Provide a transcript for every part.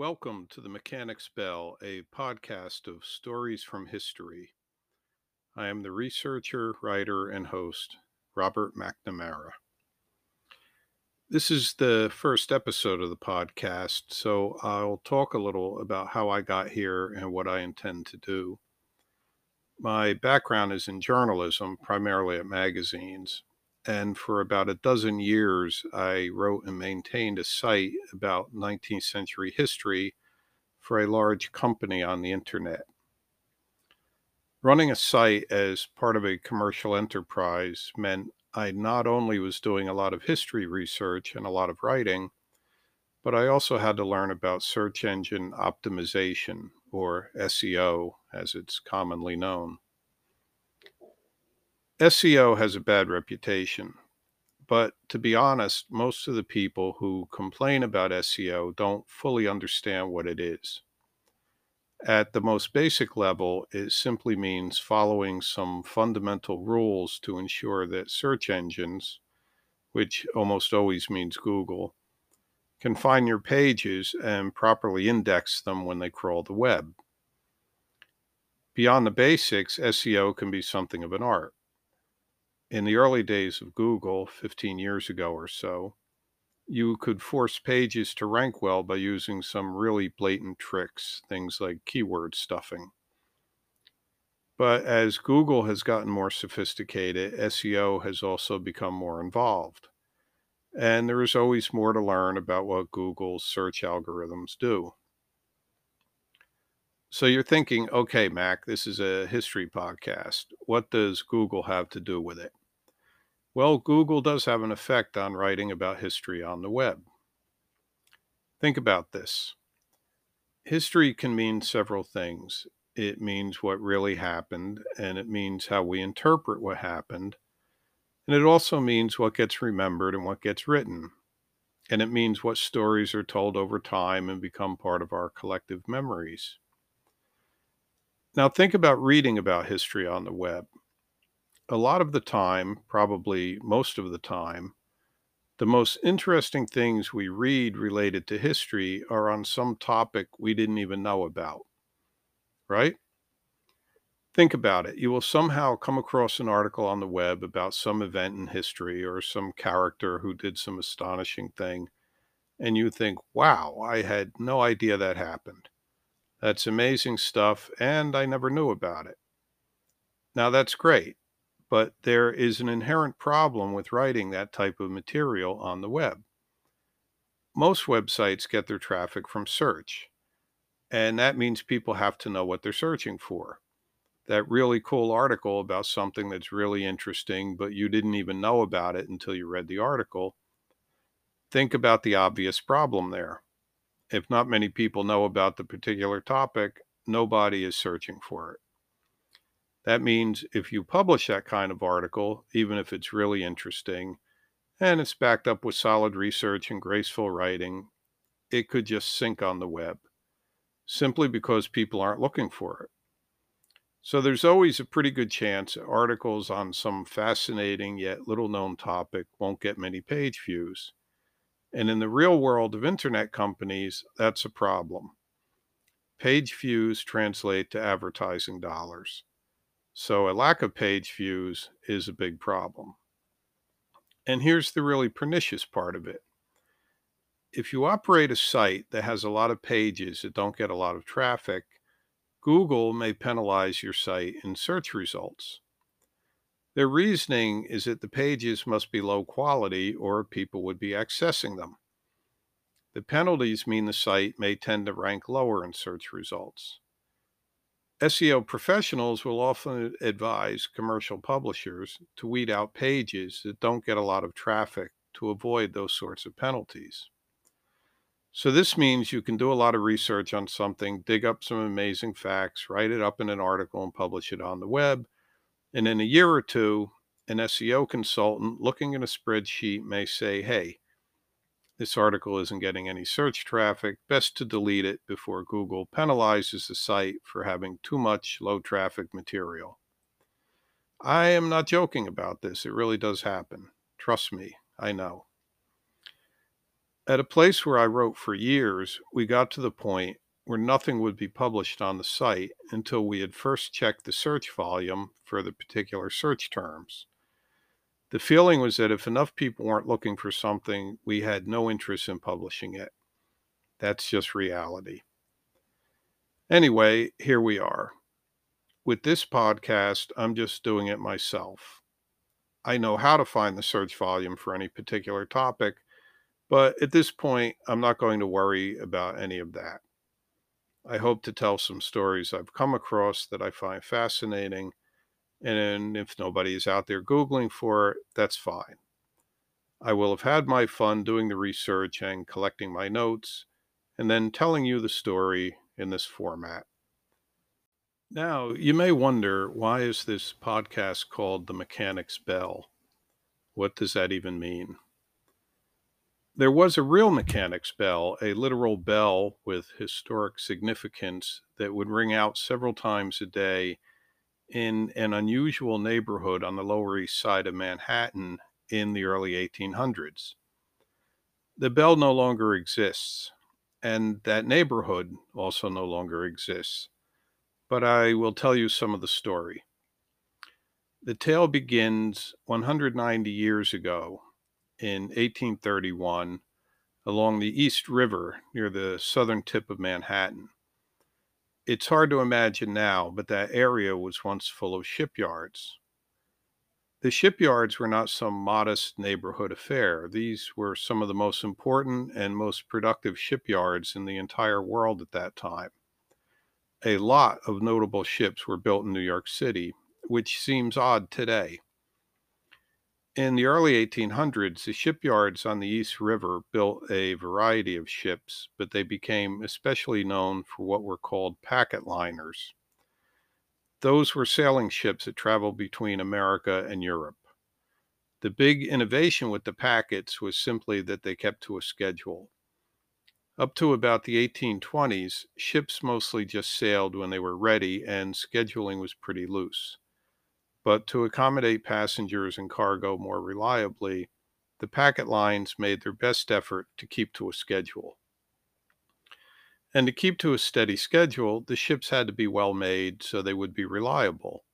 Welcome to the Mechanic's Bell, a podcast of stories from history. I am the researcher, writer, and host, Robert McNamara. This is the first episode of the podcast, so I'll talk a little about how I got here and what I intend to do. My background is in journalism, primarily at magazines, and for about a dozen years, I wrote and maintained a site about 19th century history for a large company on the internet. Running a site as part of a commercial enterprise meant I not only was doing a lot of history research and a lot of writing, but I also had to learn about search engine optimization, or SEO as it's commonly known. SEO has a bad reputation, but to be honest, most of the people who complain about SEO don't fully understand what it is. At the most basic level, it simply means following some fundamental rules to ensure that search engines, which almost always means Google, can find your pages and properly index them when they crawl the web. Beyond the basics, SEO can be something of an art in the early days of Google, 15 years ago or so, you could force pages to rank well by using some really blatant tricks, things like keyword stuffing. But as Google has gotten more sophisticated, SEO has also become more involved. And there is always more to learn about what Google's search algorithms do. So you're thinking, okay, Mac, this is a history podcast. What does Google have to do with it? Well, Google does have an effect on writing about history on the web. Think about this. History can mean several things. It means what really happened, and it means how we interpret what happened. And it also means what gets remembered and what gets written. And it means what stories are told over time and become part of our collective memories. Now, think about reading about history on the web a lot of the time, probably most of the time, the most interesting things we read related to history are on some topic we didn't even know about, right? Think about it. You will somehow come across an article on the web about some event in history or some character who did some astonishing thing, and you think, wow, I had no idea that happened. That's amazing stuff, and I never knew about it. Now, that's great but there is an inherent problem with writing that type of material on the web. Most websites get their traffic from search, and that means people have to know what they're searching for. That really cool article about something that's really interesting, but you didn't even know about it until you read the article. Think about the obvious problem there. If not many people know about the particular topic, nobody is searching for it. That means if you publish that kind of article, even if it's really interesting and it's backed up with solid research and graceful writing, it could just sink on the web simply because people aren't looking for it. So there's always a pretty good chance articles on some fascinating yet little known topic won't get many page views. And in the real world of internet companies, that's a problem. Page views translate to advertising dollars. So a lack of page views is a big problem. And here's the really pernicious part of it. If you operate a site that has a lot of pages that don't get a lot of traffic, Google may penalize your site in search results. Their reasoning is that the pages must be low quality or people would be accessing them. The penalties mean the site may tend to rank lower in search results. SEO professionals will often advise commercial publishers to weed out pages that don't get a lot of traffic to avoid those sorts of penalties. So, this means you can do a lot of research on something, dig up some amazing facts, write it up in an article, and publish it on the web. And in a year or two, an SEO consultant looking at a spreadsheet may say, Hey, this article isn't getting any search traffic. Best to delete it before Google penalizes the site for having too much low traffic material. I am not joking about this. It really does happen. Trust me, I know. At a place where I wrote for years, we got to the point where nothing would be published on the site until we had first checked the search volume for the particular search terms. The feeling was that if enough people weren't looking for something, we had no interest in publishing it. That's just reality. Anyway, here we are. With this podcast, I'm just doing it myself. I know how to find the search volume for any particular topic, but at this point, I'm not going to worry about any of that. I hope to tell some stories I've come across that I find fascinating. And if nobody is out there Googling for it, that's fine. I will have had my fun doing the research and collecting my notes, and then telling you the story in this format. Now, you may wonder why is this podcast called The Mechanic's Bell? What does that even mean? There was a real mechanic's bell, a literal bell with historic significance that would ring out several times a day in an unusual neighborhood on the Lower East Side of Manhattan in the early 1800s. The bell no longer exists, and that neighborhood also no longer exists. But I will tell you some of the story. The tale begins 190 years ago in 1831 along the East River near the southern tip of Manhattan. It's hard to imagine now, but that area was once full of shipyards. The shipyards were not some modest neighborhood affair. These were some of the most important and most productive shipyards in the entire world at that time. A lot of notable ships were built in New York City, which seems odd today. In the early 1800s, the shipyards on the East River built a variety of ships, but they became especially known for what were called packet liners. Those were sailing ships that traveled between America and Europe. The big innovation with the packets was simply that they kept to a schedule. Up to about the 1820s, ships mostly just sailed when they were ready, and scheduling was pretty loose. But to accommodate passengers and cargo more reliably, the packet lines made their best effort to keep to a schedule. And to keep to a steady schedule, the ships had to be well made so they would be reliable.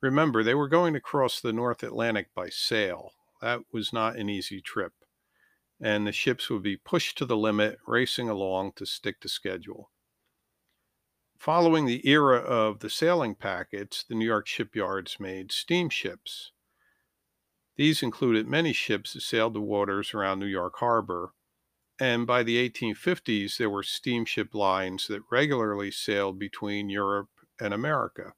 Remember, they were going to cross the North Atlantic by sail. That was not an easy trip. And the ships would be pushed to the limit, racing along to stick to schedule. Following the era of the sailing packets, the New York shipyards made steamships. These included many ships that sailed the waters around New York Harbor, and by the 1850s, there were steamship lines that regularly sailed between Europe and America.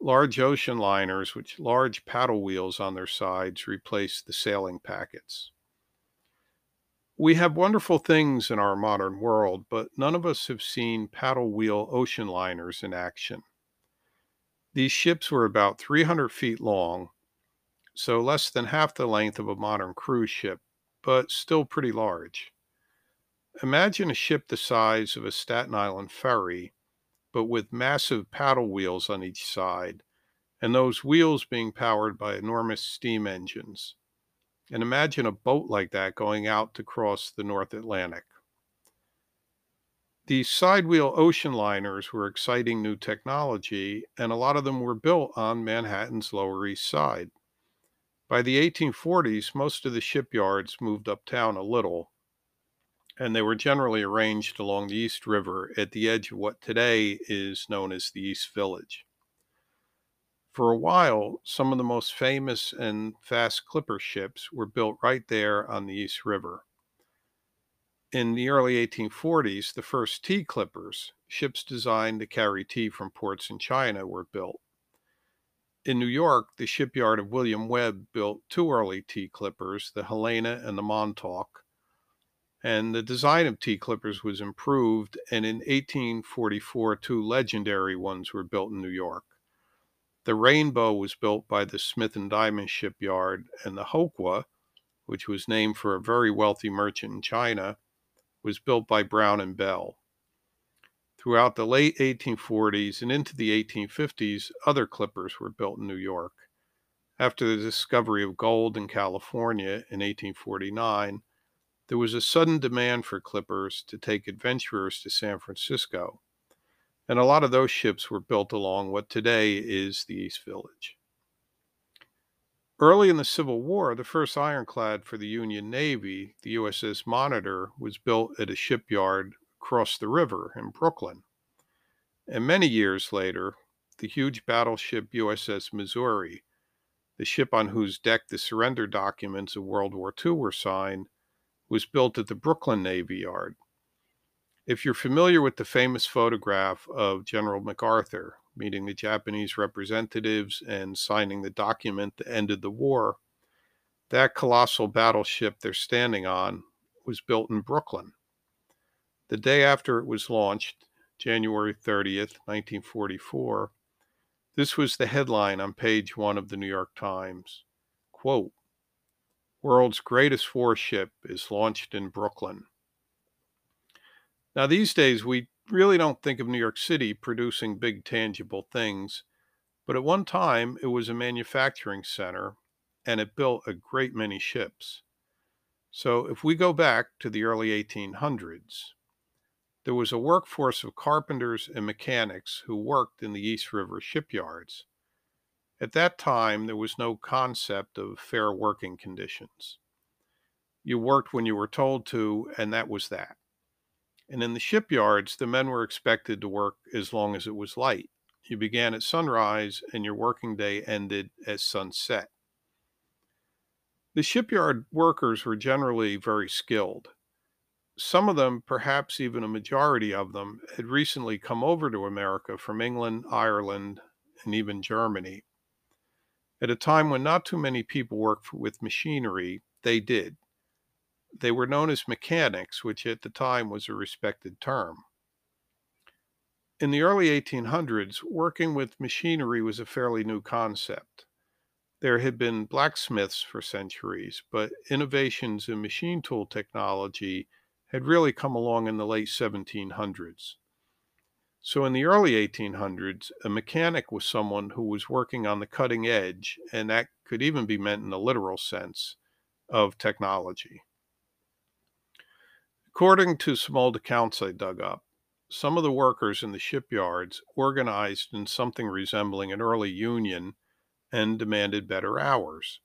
Large ocean liners with large paddle wheels on their sides replaced the sailing packets. We have wonderful things in our modern world, but none of us have seen paddle wheel ocean liners in action. These ships were about 300 feet long, so less than half the length of a modern cruise ship, but still pretty large. Imagine a ship the size of a Staten Island ferry, but with massive paddle wheels on each side, and those wheels being powered by enormous steam engines. And imagine a boat like that going out to cross the North Atlantic. These sidewheel ocean liners were exciting new technology, and a lot of them were built on Manhattan's Lower East Side. By the 1840s, most of the shipyards moved uptown a little, and they were generally arranged along the East River at the edge of what today is known as the East Village. For a while, some of the most famous and fast clipper ships were built right there on the East River. In the early 1840s, the first tea clippers, ships designed to carry tea from ports in China, were built. In New York, the shipyard of William Webb built two early tea clippers, the Helena and the Montauk. And the design of tea clippers was improved, and in 1844, two legendary ones were built in New York. The Rainbow was built by the Smith and Dimon shipyard, and the Houqua, which was named for a very wealthy merchant in China, was built by Brown and Bell. Throughout the late 1840s and into the 1850s, other clippers were built in New York. After the discovery of gold in California in 1849, there was a sudden demand for clippers to take adventurers to San Francisco, and a lot of those ships were built along what today is the East Village. Early in the Civil War, the first ironclad for the Union Navy, the USS Monitor, was built at a shipyard across the river in Brooklyn. And many years later, the huge battleship USS Missouri, the ship on whose deck the surrender documents of World War II were signed, was built at the Brooklyn Navy Yard. If you're familiar with the famous photograph of General MacArthur meeting the Japanese representatives and signing the document that ended the war, that colossal battleship they're standing on was built in Brooklyn. The day after it was launched, January 30th, 1944, this was the headline on page one of the New York Times. Quote, World's greatest warship is launched in Brooklyn. Now, these days, we really don't think of New York City producing big tangible things, but at one time it was a manufacturing center and it built a great many ships. So if we go back to the early 1800s, there was a workforce of carpenters and mechanics who worked in the East River shipyards. At that time, there was no concept of fair working conditions. You worked when you were told to, and that was that. And in the shipyards, the men were expected to work as long as it was light. You began at sunrise and your working day ended at sunset. The shipyard workers were generally very skilled. Some of them, perhaps even a majority of them, had recently come over to America from England, Ireland, and even Germany. At a time when not too many people worked with machinery, they did. They were known as mechanics, which at the time was a respected term. In the early 1800s, working with machinery was a fairly new concept. There had been blacksmiths for centuries, but innovations in machine tool technology had really come along in the late 1700s. So, in the early 1800s, a mechanic was someone who was working on the cutting edge, and that could even be meant in the literal sense, of technology. According to some old accounts I dug up, some of the workers in the shipyards organized in something resembling an early union and demanded better hours.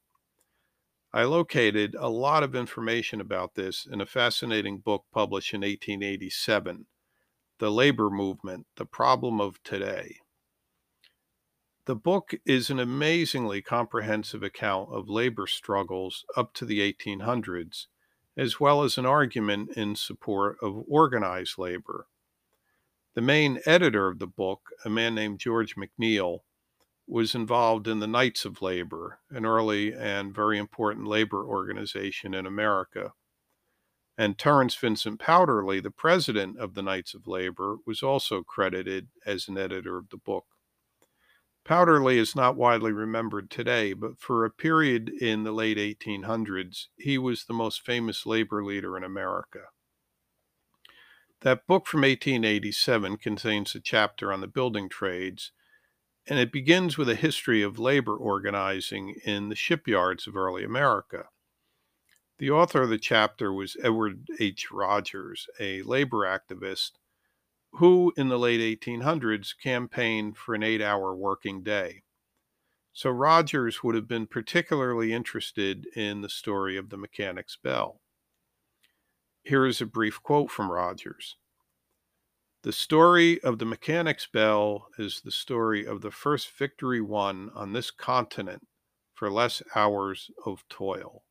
I located a lot of information about this in a fascinating book published in 1887 The Labor Movement The Problem of Today. The book is an amazingly comprehensive account of labor struggles up to the 1800s as well as an argument in support of organized labor. The main editor of the book, a man named George McNeill, was involved in the Knights of Labor, an early and very important labor organization in America. And Terence Vincent Powderly, the president of the Knights of Labor, was also credited as an editor of the book. Powderly is not widely remembered today, but for a period in the late 1800s, he was the most famous labor leader in America. That book from 1887 contains a chapter on the building trades, and it begins with a history of labor organizing in the shipyards of early America. The author of the chapter was Edward H. Rogers, a labor activist who in the late 1800s campaigned for an eight hour working day. So Rogers would have been particularly interested in the story of the mechanic's bell. Here is a brief quote from Rogers. The story of the mechanic's bell is the story of the first victory won on this continent for less hours of toil.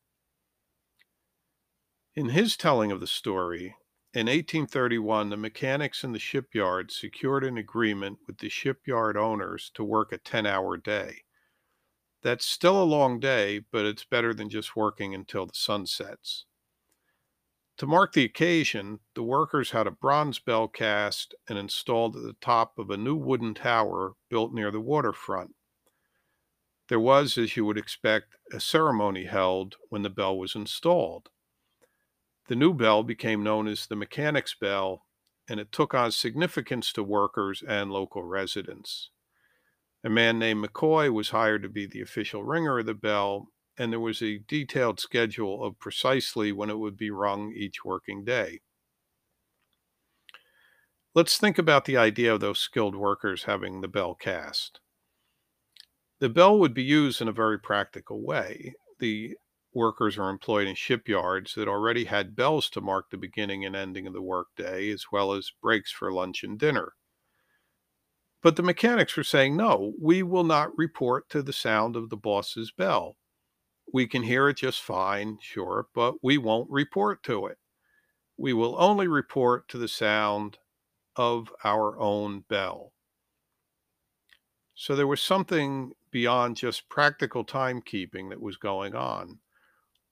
In his telling of the story, in 1831, the mechanics in the shipyard secured an agreement with the shipyard owners to work a 10 hour day. That's still a long day, but it's better than just working until the sun sets. To mark the occasion, the workers had a bronze bell cast and installed at the top of a new wooden tower built near the waterfront. There was, as you would expect, a ceremony held when the bell was installed. The new bell became known as the Mechanic's Bell, and it took on significance to workers and local residents. A man named McCoy was hired to be the official ringer of the bell, and there was a detailed schedule of precisely when it would be rung each working day. Let's think about the idea of those skilled workers having the bell cast. The bell would be used in a very practical way. The workers are employed in shipyards that already had bells to mark the beginning and ending of the workday, as well as breaks for lunch and dinner. But the mechanics were saying, no, we will not report to the sound of the boss's bell. We can hear it just fine, sure, but we won't report to it. We will only report to the sound of our own bell. So there was something beyond just practical timekeeping that was going on.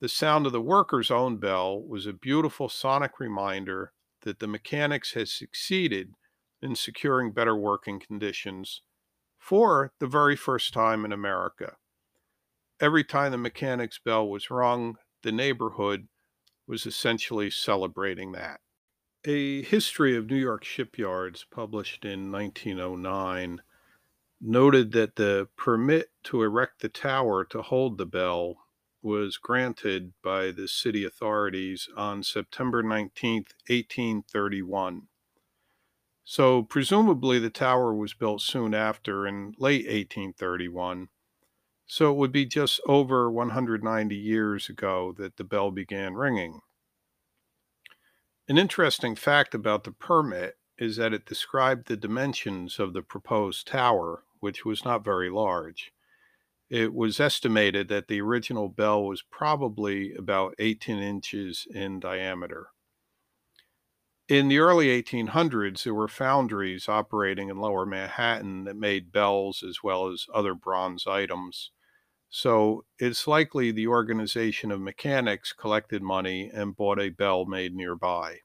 The sound of the worker's own bell was a beautiful sonic reminder that the mechanics had succeeded in securing better working conditions for the very first time in America. Every time the mechanic's bell was rung, the neighborhood was essentially celebrating that. A history of New York shipyards published in 1909 noted that the permit to erect the tower to hold the bell was granted by the city authorities on September 19, 1831. So, presumably, the tower was built soon after in late 1831. So, it would be just over 190 years ago that the bell began ringing. An interesting fact about the permit is that it described the dimensions of the proposed tower, which was not very large. It was estimated that the original bell was probably about 18 inches in diameter. In the early 1800s, there were foundries operating in lower Manhattan that made bells as well as other bronze items. So it's likely the organization of mechanics collected money and bought a bell made nearby.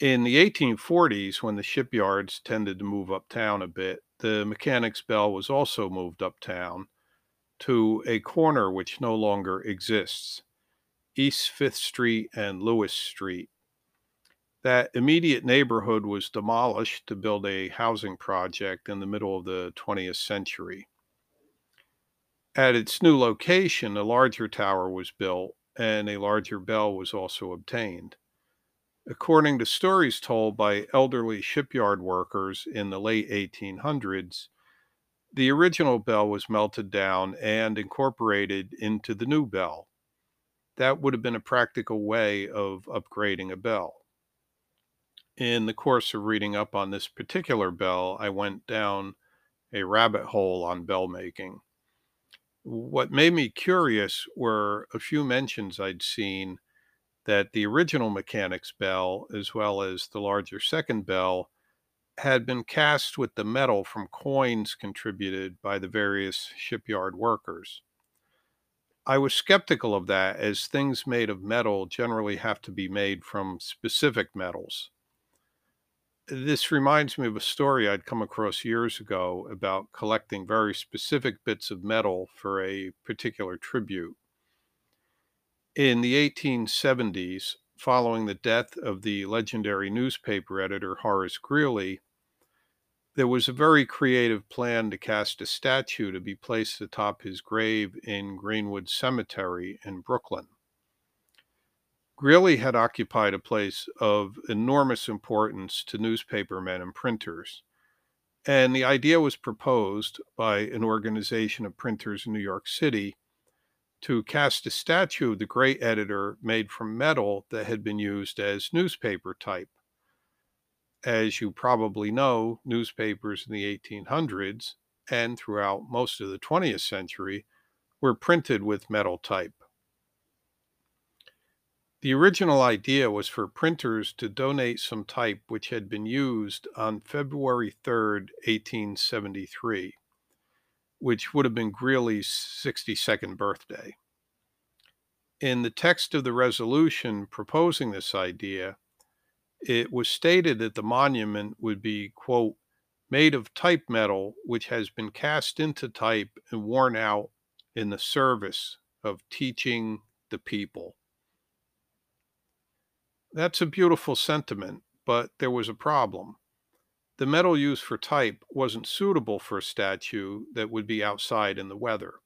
In the 1840s, when the shipyards tended to move uptown a bit, the mechanics bell was also moved uptown to a corner which no longer exists East Fifth Street and Lewis Street. That immediate neighborhood was demolished to build a housing project in the middle of the 20th century. At its new location, a larger tower was built and a larger bell was also obtained. According to stories told by elderly shipyard workers in the late 1800s, the original bell was melted down and incorporated into the new bell. That would have been a practical way of upgrading a bell. In the course of reading up on this particular bell, I went down a rabbit hole on bell making. What made me curious were a few mentions I'd seen that the original mechanic's bell, as well as the larger second bell, had been cast with the metal from coins contributed by the various shipyard workers. I was skeptical of that, as things made of metal generally have to be made from specific metals. This reminds me of a story I'd come across years ago about collecting very specific bits of metal for a particular tribute. In the 1870s, following the death of the legendary newspaper editor Horace Greeley, there was a very creative plan to cast a statue to be placed atop his grave in Greenwood Cemetery in Brooklyn. Greeley had occupied a place of enormous importance to newspapermen and printers, and the idea was proposed by an organization of printers in New York City to cast a statue of the great editor made from metal that had been used as newspaper type. As you probably know, newspapers in the 1800s and throughout most of the 20th century were printed with metal type. The original idea was for printers to donate some type which had been used on February 3, 1873 which would have been Greeley's 62nd birthday. In the text of the resolution proposing this idea, it was stated that the monument would be, quote, made of type metal which has been cast into type and worn out in the service of teaching the people. That's a beautiful sentiment, but there was a problem. The metal used for type wasn't suitable for a statue that would be outside in the weather.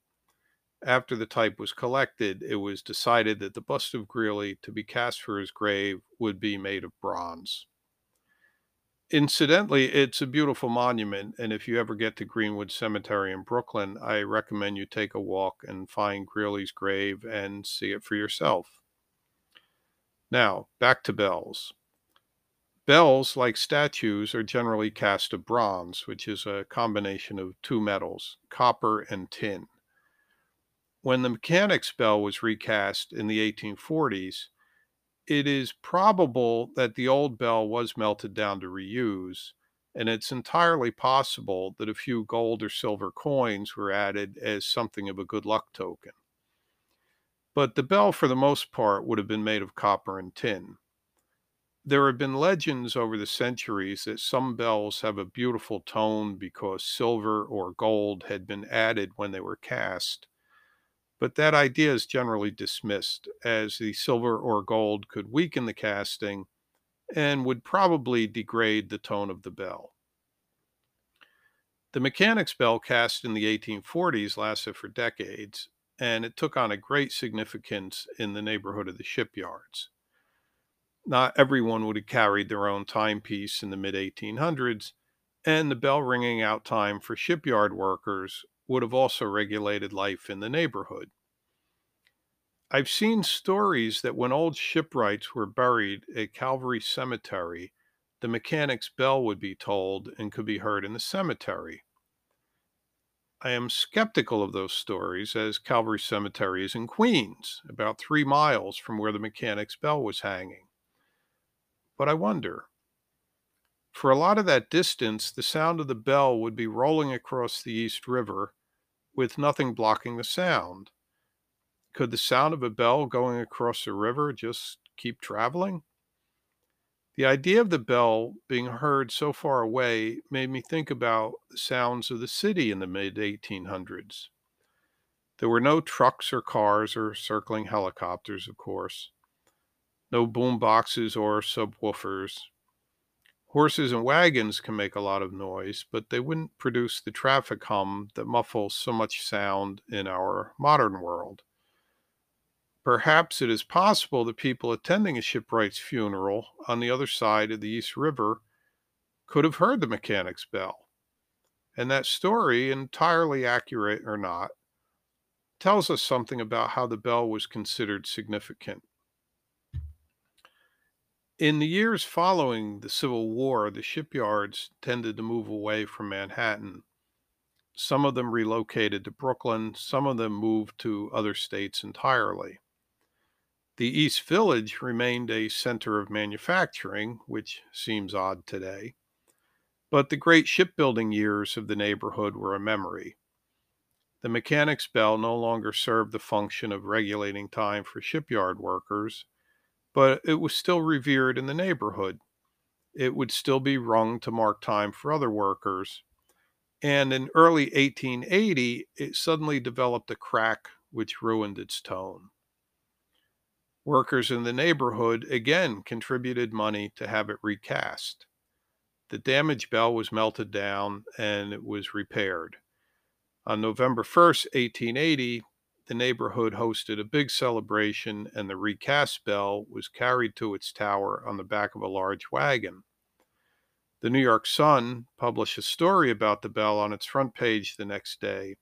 After the type was collected, it was decided that the bust of Greeley to be cast for his grave would be made of bronze. Incidentally, it's a beautiful monument, and if you ever get to Greenwood Cemetery in Brooklyn, I recommend you take a walk and find Greeley's grave and see it for yourself. Now, back to bells. Bells, like statues, are generally cast of bronze, which is a combination of two metals, copper and tin. When the mechanic's bell was recast in the 1840s, it is probable that the old bell was melted down to reuse, and it's entirely possible that a few gold or silver coins were added as something of a good luck token. But the bell, for the most part, would have been made of copper and tin. There have been legends over the centuries that some bells have a beautiful tone because silver or gold had been added when they were cast. But that idea is generally dismissed, as the silver or gold could weaken the casting and would probably degrade the tone of the bell. The mechanic's bell cast in the 1840s lasted for decades, and it took on a great significance in the neighborhood of the shipyards. Not everyone would have carried their own timepiece in the mid 1800s, and the bell ringing out time for shipyard workers would have also regulated life in the neighborhood. I've seen stories that when old shipwrights were buried at Calvary Cemetery, the mechanic's bell would be tolled and could be heard in the cemetery. I am skeptical of those stories as Calvary Cemetery is in Queens, about three miles from where the mechanic's bell was hanging. But I wonder. For a lot of that distance, the sound of the bell would be rolling across the East River with nothing blocking the sound. Could the sound of a bell going across the river just keep traveling? The idea of the bell being heard so far away made me think about the sounds of the city in the mid 1800s. There were no trucks or cars or circling helicopters, of course, no boom boxes or subwoofers. Horses and wagons can make a lot of noise, but they wouldn't produce the traffic hum that muffles so much sound in our modern world. Perhaps it is possible that people attending a shipwright's funeral on the other side of the East River could have heard the mechanic's bell. And that story, entirely accurate or not, tells us something about how the bell was considered significant. In the years following the Civil War, the shipyards tended to move away from Manhattan. Some of them relocated to Brooklyn, some of them moved to other states entirely. The East Village remained a center of manufacturing, which seems odd today, but the great shipbuilding years of the neighborhood were a memory. The mechanic's bell no longer served the function of regulating time for shipyard workers but it was still revered in the neighborhood. It would still be rung to mark time for other workers. And in early 1880, it suddenly developed a crack which ruined its tone. Workers in the neighborhood again contributed money to have it recast. The damaged bell was melted down and it was repaired. On November 1st, 1880, the neighborhood hosted a big celebration, and the recast bell was carried to its tower on the back of a large wagon. The New York Sun published a story about the bell on its front page the next day,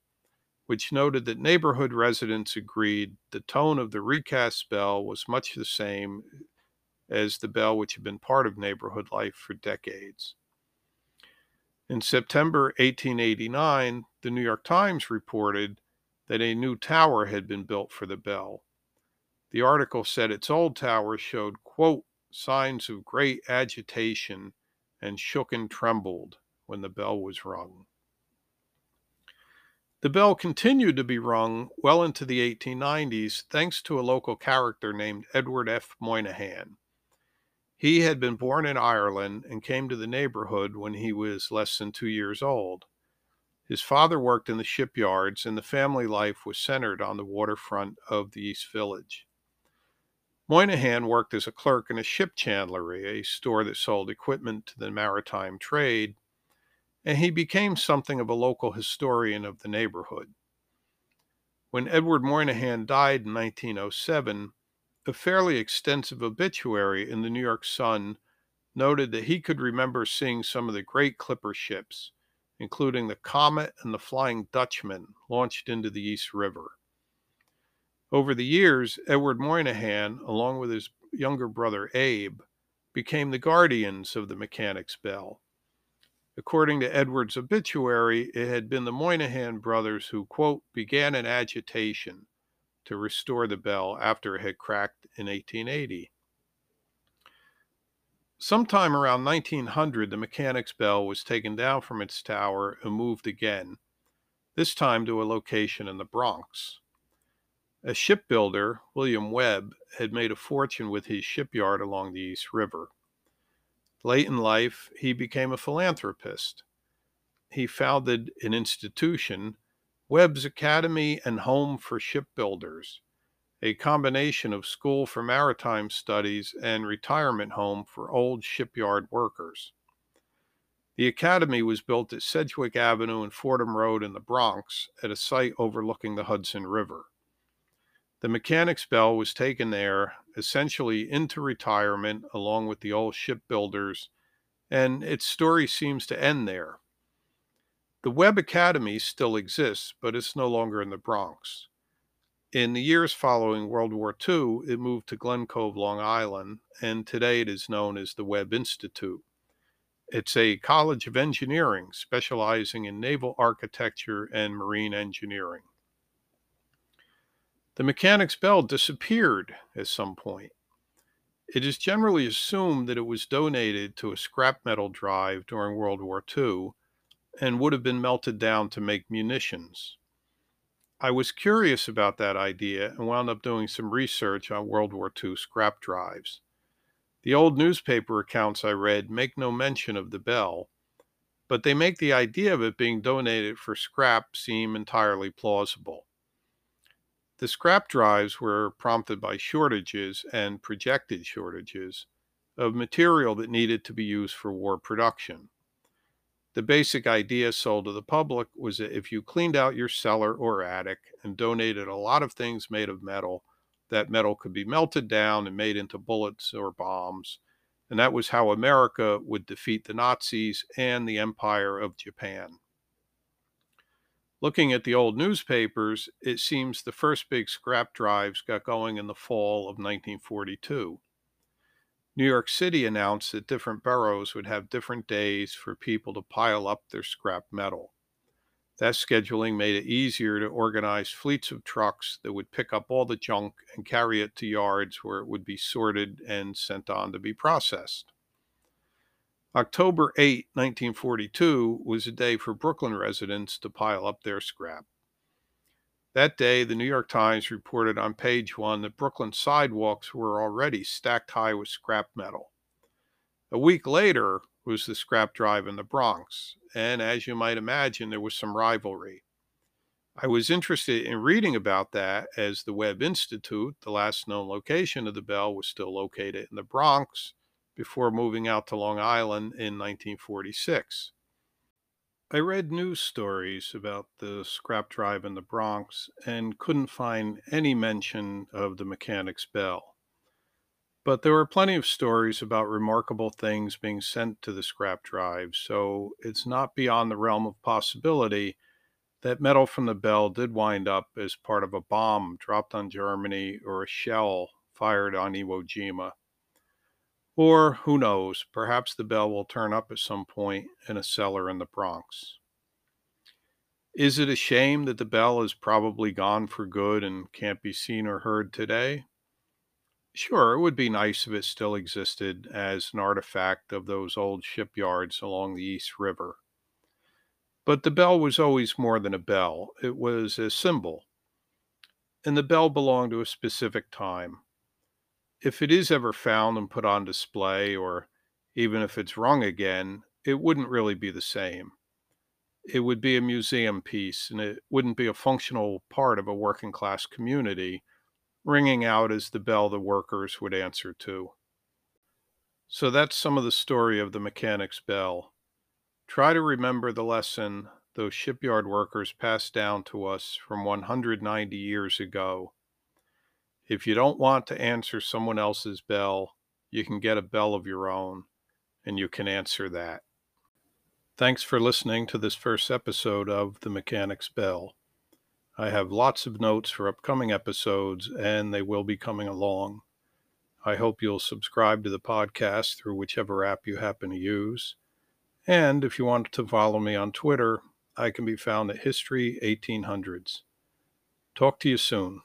which noted that neighborhood residents agreed the tone of the recast bell was much the same as the bell which had been part of neighborhood life for decades. In September 1889, the New York Times reported that a new tower had been built for the bell. The article said its old tower showed, quote, signs of great agitation and shook and trembled when the bell was rung. The bell continued to be rung well into the 1890s thanks to a local character named Edward F. Moynihan. He had been born in Ireland and came to the neighborhood when he was less than two years old. His father worked in the shipyards, and the family life was centered on the waterfront of the East Village. Moynihan worked as a clerk in a ship chandlery, a store that sold equipment to the maritime trade, and he became something of a local historian of the neighborhood. When Edward Moynihan died in 1907, a fairly extensive obituary in the New York Sun noted that he could remember seeing some of the great clipper ships, including the Comet and the Flying Dutchman, launched into the East River. Over the years, Edward Moynihan, along with his younger brother Abe, became the guardians of the Mechanic's Bell. According to Edward's obituary, it had been the Moynihan brothers who, quote, began an agitation to restore the bell after it had cracked in 1880. Sometime around 1900, the Mechanic's Bell was taken down from its tower and moved again, this time to a location in the Bronx. A shipbuilder, William Webb, had made a fortune with his shipyard along the East River. Late in life, he became a philanthropist. He founded an institution, Webb's Academy and Home for Shipbuilders, a combination of school for maritime studies and retirement home for old shipyard workers. The academy was built at Sedgwick Avenue and Fordham Road in the Bronx at a site overlooking the Hudson River. The Mechanic's Bell was taken there, essentially into retirement, along with the old shipbuilders, and its story seems to end there. The Webb Academy still exists, but it's no longer in the Bronx. In the years following World War II, it moved to Glen Cove, Long Island, and today it is known as the Webb Institute. It's a college of engineering specializing in naval architecture and marine engineering. The Mechanic's Bell disappeared at some point. It is generally assumed that it was donated to a scrap metal drive during World War II and would have been melted down to make munitions. I was curious about that idea and wound up doing some research on World War II scrap drives. The old newspaper accounts I read make no mention of the bell, but they make the idea of it being donated for scrap seem entirely plausible. The scrap drives were prompted by shortages and projected shortages of material that needed to be used for war production. The basic idea sold to the public was that if you cleaned out your cellar or attic and donated a lot of things made of metal, that metal could be melted down and made into bullets or bombs. And that was how America would defeat the Nazis and the Empire of Japan. Looking at the old newspapers, it seems the first big scrap drives got going in the fall of 1942. New York City announced that different boroughs would have different days for people to pile up their scrap metal. That scheduling made it easier to organize fleets of trucks that would pick up all the junk and carry it to yards where it would be sorted and sent on to be processed. October 8, 1942, was a day for Brooklyn residents to pile up their scrap. That day, the New York Times reported on page one that Brooklyn sidewalks were already stacked high with scrap metal. A week later was the scrap drive in the Bronx, and as you might imagine, there was some rivalry. I was interested in reading about that as the Webb Institute, the last known location of the bell, was still located in the Bronx before moving out to Long Island in 1946. I read news stories about the scrap drive in the Bronx and couldn't find any mention of the Mechanic's Bell. But there were plenty of stories about remarkable things being sent to the scrap drive, so it's not beyond the realm of possibility that metal from the bell did wind up as part of a bomb dropped on Germany or a shell fired on Iwo Jima. Or who knows, perhaps the bell will turn up at some point in a cellar in the Bronx. Is it a shame that the bell is probably gone for good and can't be seen or heard today? Sure, it would be nice if it still existed as an artifact of those old shipyards along the East River. But the bell was always more than a bell, it was a symbol. And the bell belonged to a specific time if it is ever found and put on display, or even if it's rung again, it wouldn't really be the same. It would be a museum piece, and it wouldn't be a functional part of a working class community, ringing out as the bell the workers would answer to. So that's some of the story of the mechanic's bell. Try to remember the lesson those shipyard workers passed down to us from 190 years ago. If you don't want to answer someone else's bell, you can get a bell of your own and you can answer that. Thanks for listening to this first episode of The Mechanic's Bell. I have lots of notes for upcoming episodes, and they will be coming along. I hope you'll subscribe to the podcast through whichever app you happen to use. And if you want to follow me on Twitter, I can be found at History 1800s. Talk to you soon.